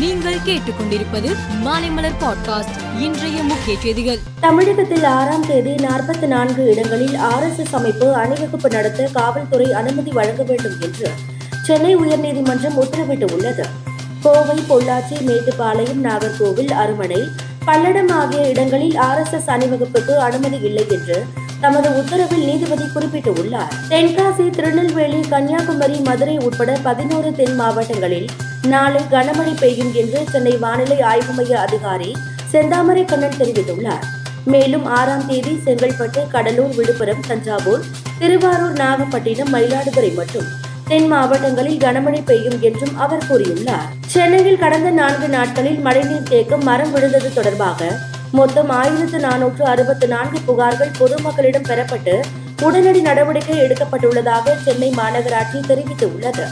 நீங்கள் கேட்டுக்கொண்டிருப்பது மாலைமலர் பாட்காஸ்ட் இன்றைய முக்கிய செய்திகள். தமிழகத்தில் ஆறாம் தேதி நாற்பத்தி நான்கு இடங்களில் ஆர் எஸ் எஸ் அமைப்பு அணிவகுப்பு நடத்த காவல்துறை அனுமதி வழங்க வேண்டும் என்று சென்னை உயர்நீதிமன்றம் உத்தரவிட்டுள்ளது. கோவை பொள்ளாச்சி மேட்டுப்பாளையம் நாகர்கோவில் அருமனை பல்லடம் ஆகிய இடங்களில் ஆர் எஸ் எஸ் அணிவகுப்புக்கு அனுமதி இல்லை என்று தமது உத்தரவில் நீதிபதி குறிப்பிட்டுள்ளார். தென்காசி திருநெல்வேலி கன்னியாகுமரி மதுரை உட்பட பதினோரு தென் மாவட்டங்களில் நாளை கனமழை பெய்யும் என்று சென்னை வானிலை ஆய்வு மைய அதிகாரி செந்தாமரை கண்ணன் தெரிவித்துள்ளார். மேலும் ஆறாம் தேதி செங்கல்பட்டு கடலூர் விழுப்புரம் தஞ்சாவூர் திருவாரூர் நாகப்பட்டினம் மயிலாடுதுறை மற்றும் தென் மாவட்டங்களில் கனமழை பெய்யும் என்றும் அவர் கூறியுள்ளார். சென்னையில் கடந்த நான்கு நாட்களில் மழைநீர் தேக்கம் மரம் விழுந்தது தொடர்பாக மொத்தம் ஆயிரத்து நானூற்று அறுபத்து நான்கு புகார்கள் பொதுமக்களிடம் பெறப்பட்டு உடனடி நடவடிக்கை எடுக்கப்பட்டுள்ளதாக சென்னை மாநகராட்சி தெரிவித்துள்ளது.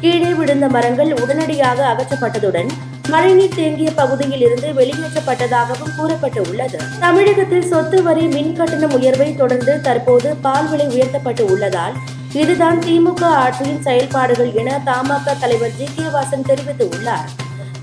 கீழே விழுந்த மரங்கள் உடனடியாக அகற்றப்பட்டதுடன் மழைநீர் தேங்கிய பகுதியில் இருந்து வெளியேற்றப்பட்டதாகவும் கூறப்பட்டு உள்ளது தமிழகத்தில் சொத்து வரி மின் கட்டணம் உயர்வை தொடர்ந்து தற்போது பால் விலை உயர்த்தப்பட்டு உள்ளதால் இதுதான் திமுக ஆட்சியின் செயல்பாடுகள் என தமாக தலைவர் ஜி கே வாசன் தெரிவித்துள்ளார்.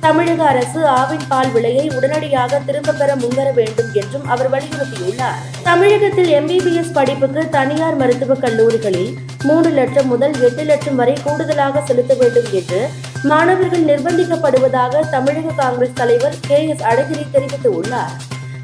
தமிழக அரசு ஆவின் பால் விலையை உடனடியாக திரும்ப பெற முன்வர வேண்டும் என்றும் அவர் வலியுறுத்தியுள்ளார். தமிழகத்தில் எம்பிபிஎஸ் படிப்புக்கு தனியார் மருத்துவக் கல்லூரிகளில் மூன்று லட்சம் முதல் எட்டு லட்சம் வரை கூடுதலாக செலுத்த வேண்டும் என்று மாணவர்கள் நிர்பந்திக்கப்படுவதாக தமிழக காங்கிரஸ் தலைவர் கே எஸ் அழகிரி தெரிவித்துள்ளார்.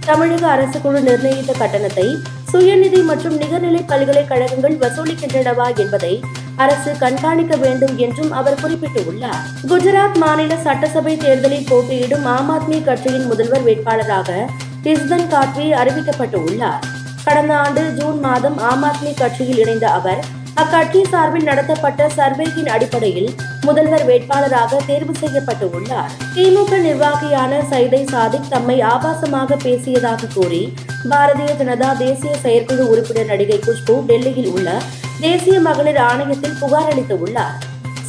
தமிழக அரசு குழு நிர்ணயித்த கட்டணத்தை சுயநிதி மற்றும் நிகர்நிலை பல்கலைக்கழகங்கள் வசூலிக்கின்றனவா என்பதை அரசு கண்காணிக்க வேண்டும் என்றும் அவர் குறிப்பிட்டுள்ளார். குஜராத் மாநில சட்டசபை தேர்தலில் போட்டியிடும் ஆம் ஆத்மி கட்சியின் முதல்வர் வேட்பாளராக இஸ்தன் காட்வி அறிவிக்கப்பட்டுள்ளார். கடந்த ஆண்டு ஜூன் மாதம் ஆம் ஆத்மி கட்சியில் இணைந்த அவர் அக்கட்சி சார்பில் நடத்தப்பட்ட சர்வேயின் அடிப்படையில் முதல்வர் வேட்பாளராக தேர்வு செய்யப்பட்டு உள்ளார் திமுக நிர்வாகியான சைதை சாதிக் தம்மை ஆபாசமாக பேசியதாக கூறி பாரதிய ஜனதா தேசிய செயற்குழு உறுப்பினர் நடிகை குஷ்பு டெல்லியில் உள்ள தேசிய மகளிர் ஆணையத்தில் புகார் அளித்துள்ளார்.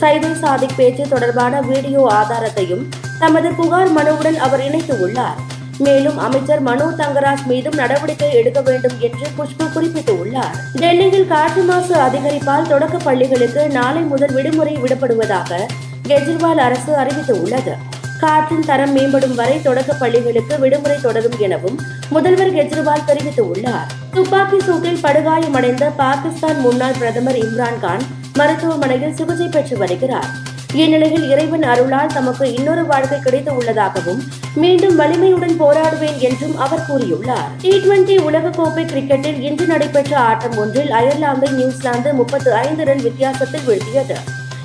சைதை சாதிக் பேச்சு தொடர்பான வீடியோ ஆதாரத்தையும் தமது புகார் மனுவுடன் அவர் இணைத்துள்ளார். மேலும் அமைச்சர் மனோ தங்கராஜ் மீதும் நடவடிக்கை எடுக்க வேண்டும் என்று குஷ்பு குறிப்பிட்டுள்ளார். டெல்லியில் காற்று மாசு அதிகரிப்பால் தொடக்க பள்ளிகளுக்கு நாளை முதல் விடுமுறை விடப்படுவதாக கெஜ்ரிவால் அரசு அறிவித்துள்ளது. காற்றின் தரம் மேம்படும் வரை தொடக்க பள்ளிகளுக்கு விடுமுறை தொடரும் எனவும் முதல்வர் கெஜ்ரிவால் தெரிவித்துள்ளார். துப்பாக்கி சூட்டில் படுகாயமடைந்த பாகிஸ்தான் முன்னாள் பிரதமர் இம்ரான்கான் மருத்துவமனையில் சிகிச்சை பெற்று வருகிறார். இந்நிலையில் இறைவன் அருளால் தமக்கு இன்னொரு வாழ்க்கை கிடைத்து உள்ளதாகவும் மீண்டும் வலிமையுடன் போராடுவேன் என்றும் அவர் கூறியுள்ளார். டி டுவெண்டி உலகக்கோப்பை கிரிக்கெட்டில் இன்று நடைபெற்ற ஆட்டம் ஒன்றில் அயர்லாந்தை நியூசிலாந்து முப்பத்து ஐந்து ரன் வித்தியாசத்தில் வீழ்த்தியது.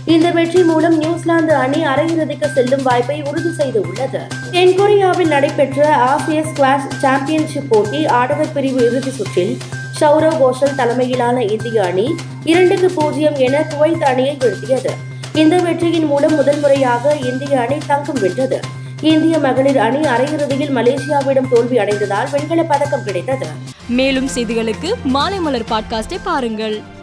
இந்த வெற்றி மூலம் நியூசிலாந்து அணி அரையிறுதிக்கு செல்லும் வாய்ப்பை உறுதி செய்துள்ளது. தென்கொரியாவில் நடைபெற்ற ஆசிய ஸ்குவாஷ் சாம்பியன்ஷிப் போட்டி ஆடவர் பிரிவு இறுதி சுற்றில் சௌரவ் கோஷல் தலைமையிலான இந்திய அணி இரண்டுக்கு பூஜ்ஜியம் என குவைத் அணியை வீழ்த்தியது. இந்த வெற்றியின் மூலம் முதல் முறையாக இந்திய அணி தங்கம் வென்றது. இந்திய மகளிர் அணி அரையிறுதியில் மலேசியாவிடம் தோல்வி அடைந்ததால் வெண்கலப் பதக்கம் கிடைத்தது. மேலும் செய்திகளுக்கு மாலை மலர் பாட்காஸ்டை பாருங்கள்.